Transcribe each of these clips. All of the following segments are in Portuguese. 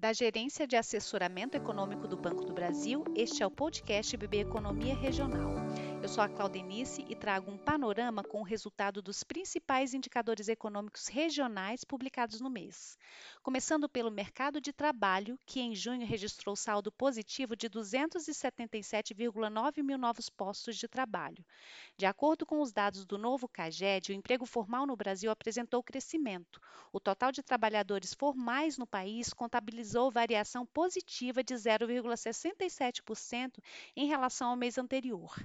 Da Gerência de Assessoramento Econômico do Banco do Brasil, este é o podcast BB Economia Regional. Eu sou a Claudenice e trago um panorama com o resultado dos principais indicadores econômicos regionais publicados no mês. Começando pelo mercado de trabalho, que em junho registrou saldo positivo de 277,9 mil novos postos de trabalho. De acordo com os dados do novo CAGED, o emprego formal no Brasil apresentou crescimento. O total de trabalhadores formais no país contabilizou variação positiva de 0,67% em relação ao mês anterior.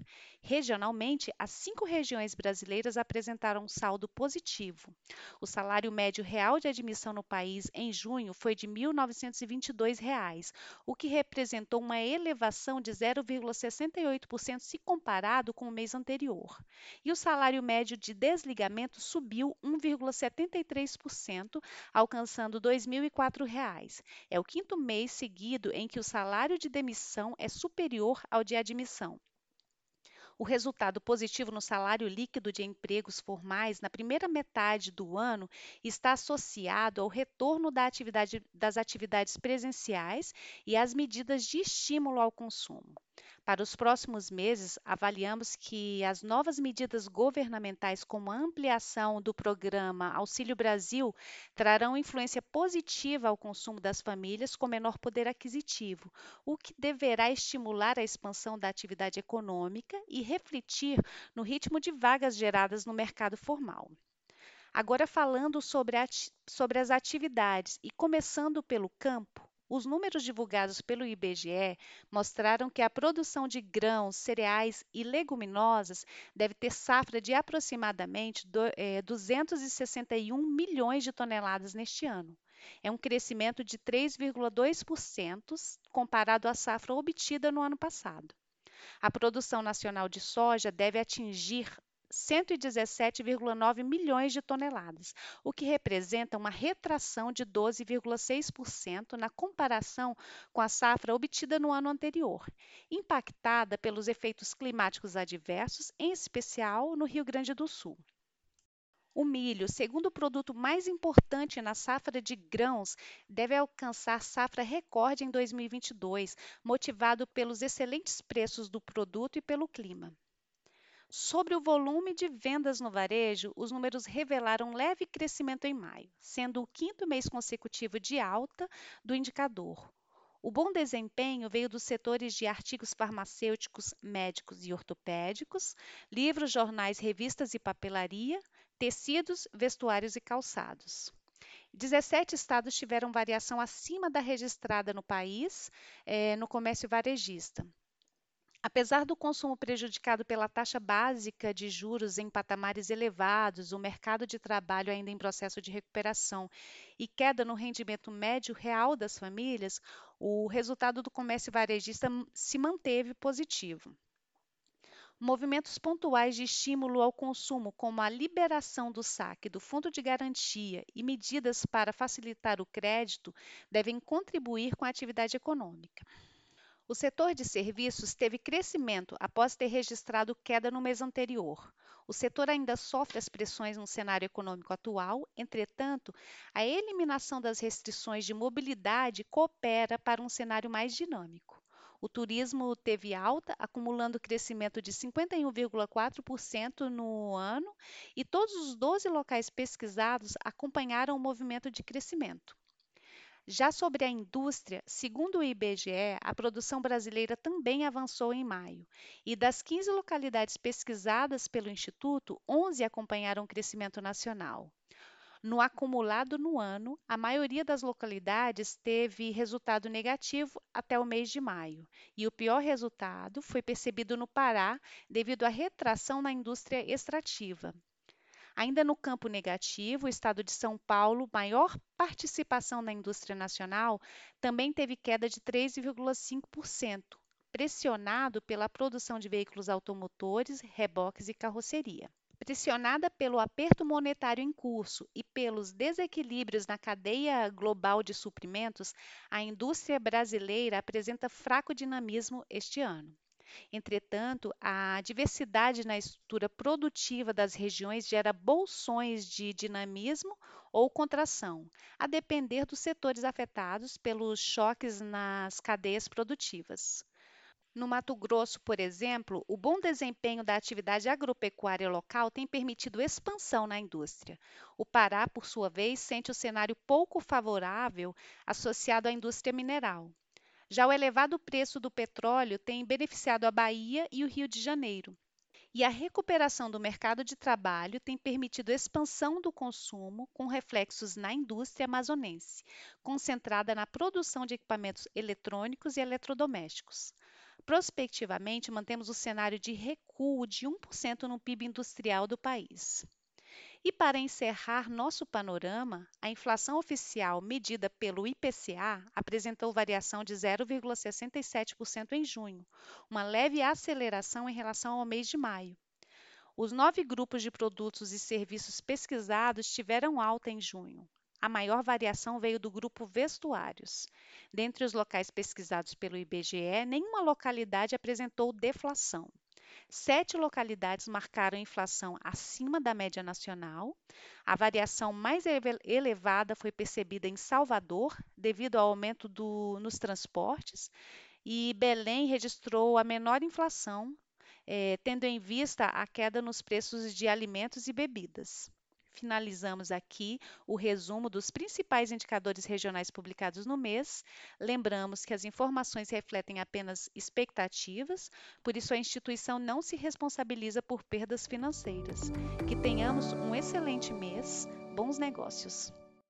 Regionalmente, as cinco regiões brasileiras apresentaram um saldo positivo. O salário médio real de admissão no país em junho foi de R$ 1.922, o que representou uma elevação de 0,68% se comparado com o mês anterior. E o salário médio de desligamento subiu 1,73%, alcançando R$ 2.004. É o quinto mês seguido em que o salário de demissão é superior ao de admissão. O resultado positivo no salário líquido de empregos formais na primeira metade do ano está associado ao retorno da atividade, das atividades presenciais e às medidas de estímulo ao consumo. Para os próximos meses, avaliamos que as novas medidas governamentais, como a ampliação do programa Auxílio Brasil, trarão influência positiva ao consumo das famílias com menor poder aquisitivo, o que deverá estimular a expansão da atividade econômica e refletir no ritmo de vagas geradas no mercado formal. Agora, falando sobre, sobre as atividades e começando pelo campo, os números divulgados pelo IBGE mostraram que a produção de grãos, cereais e leguminosas deve ter safra de aproximadamente 261 eh, milhões de toneladas neste ano. É um crescimento de 3,2% comparado à safra obtida no ano passado. A produção nacional de soja deve atingir 117,9 milhões de toneladas, o que representa uma retração de 12,6% na comparação com a safra obtida no ano anterior, impactada pelos efeitos climáticos adversos, em especial no Rio Grande do Sul. O milho, segundo produto mais importante na safra de grãos, deve alcançar safra recorde em 2022, motivado pelos excelentes preços do produto e pelo clima. Sobre o volume de vendas no varejo, os números revelaram leve crescimento em maio, sendo o quinto mês consecutivo de alta do indicador. O bom desempenho veio dos setores de artigos farmacêuticos, médicos e ortopédicos, livros, jornais, revistas e papelaria, tecidos, vestuários e calçados. 17 estados tiveram variação acima da registrada no país eh, no comércio varejista. Apesar do consumo prejudicado pela taxa básica de juros em patamares elevados, o mercado de trabalho ainda em processo de recuperação e queda no rendimento médio real das famílias, o resultado do comércio varejista se manteve positivo. Movimentos pontuais de estímulo ao consumo, como a liberação do saque do Fundo de Garantia e medidas para facilitar o crédito, devem contribuir com a atividade econômica. O setor de serviços teve crescimento após ter registrado queda no mês anterior. O setor ainda sofre as pressões no cenário econômico atual, entretanto, a eliminação das restrições de mobilidade coopera para um cenário mais dinâmico. O turismo teve alta, acumulando crescimento de 51,4% no ano, e todos os 12 locais pesquisados acompanharam o movimento de crescimento. Já sobre a indústria, segundo o IBGE, a produção brasileira também avançou em maio. E das 15 localidades pesquisadas pelo Instituto, 11 acompanharam o crescimento nacional. No acumulado no ano, a maioria das localidades teve resultado negativo até o mês de maio, e o pior resultado foi percebido no Pará devido à retração na indústria extrativa. Ainda no campo negativo, o estado de São Paulo, maior participação na indústria nacional, também teve queda de 3,5%, pressionado pela produção de veículos automotores, reboques e carroceria. Pressionada pelo aperto monetário em curso e pelos desequilíbrios na cadeia global de suprimentos, a indústria brasileira apresenta fraco dinamismo este ano. Entretanto, a diversidade na estrutura produtiva das regiões gera bolsões de dinamismo ou contração, a depender dos setores afetados pelos choques nas cadeias produtivas. No Mato Grosso, por exemplo, o bom desempenho da atividade agropecuária local tem permitido expansão na indústria. O Pará, por sua vez, sente o cenário pouco favorável associado à indústria mineral. Já o elevado preço do petróleo tem beneficiado a Bahia e o Rio de Janeiro. E a recuperação do mercado de trabalho tem permitido expansão do consumo, com reflexos na indústria amazonense, concentrada na produção de equipamentos eletrônicos e eletrodomésticos. Prospectivamente, mantemos o cenário de recuo de 1% no PIB industrial do país. E para encerrar nosso panorama, a inflação oficial medida pelo IPCA apresentou variação de 0,67% em junho, uma leve aceleração em relação ao mês de maio. Os nove grupos de produtos e serviços pesquisados tiveram alta em junho. A maior variação veio do grupo vestuários. Dentre os locais pesquisados pelo IBGE, nenhuma localidade apresentou deflação. Sete localidades marcaram inflação acima da média nacional. A variação mais elevada foi percebida em Salvador, devido ao aumento do, nos transportes, e Belém registrou a menor inflação, eh, tendo em vista a queda nos preços de alimentos e bebidas finalizamos aqui o resumo dos principais indicadores regionais publicados no mês. Lembramos que as informações refletem apenas expectativas, por isso a instituição não se responsabiliza por perdas financeiras. Que tenhamos um excelente mês, bons negócios!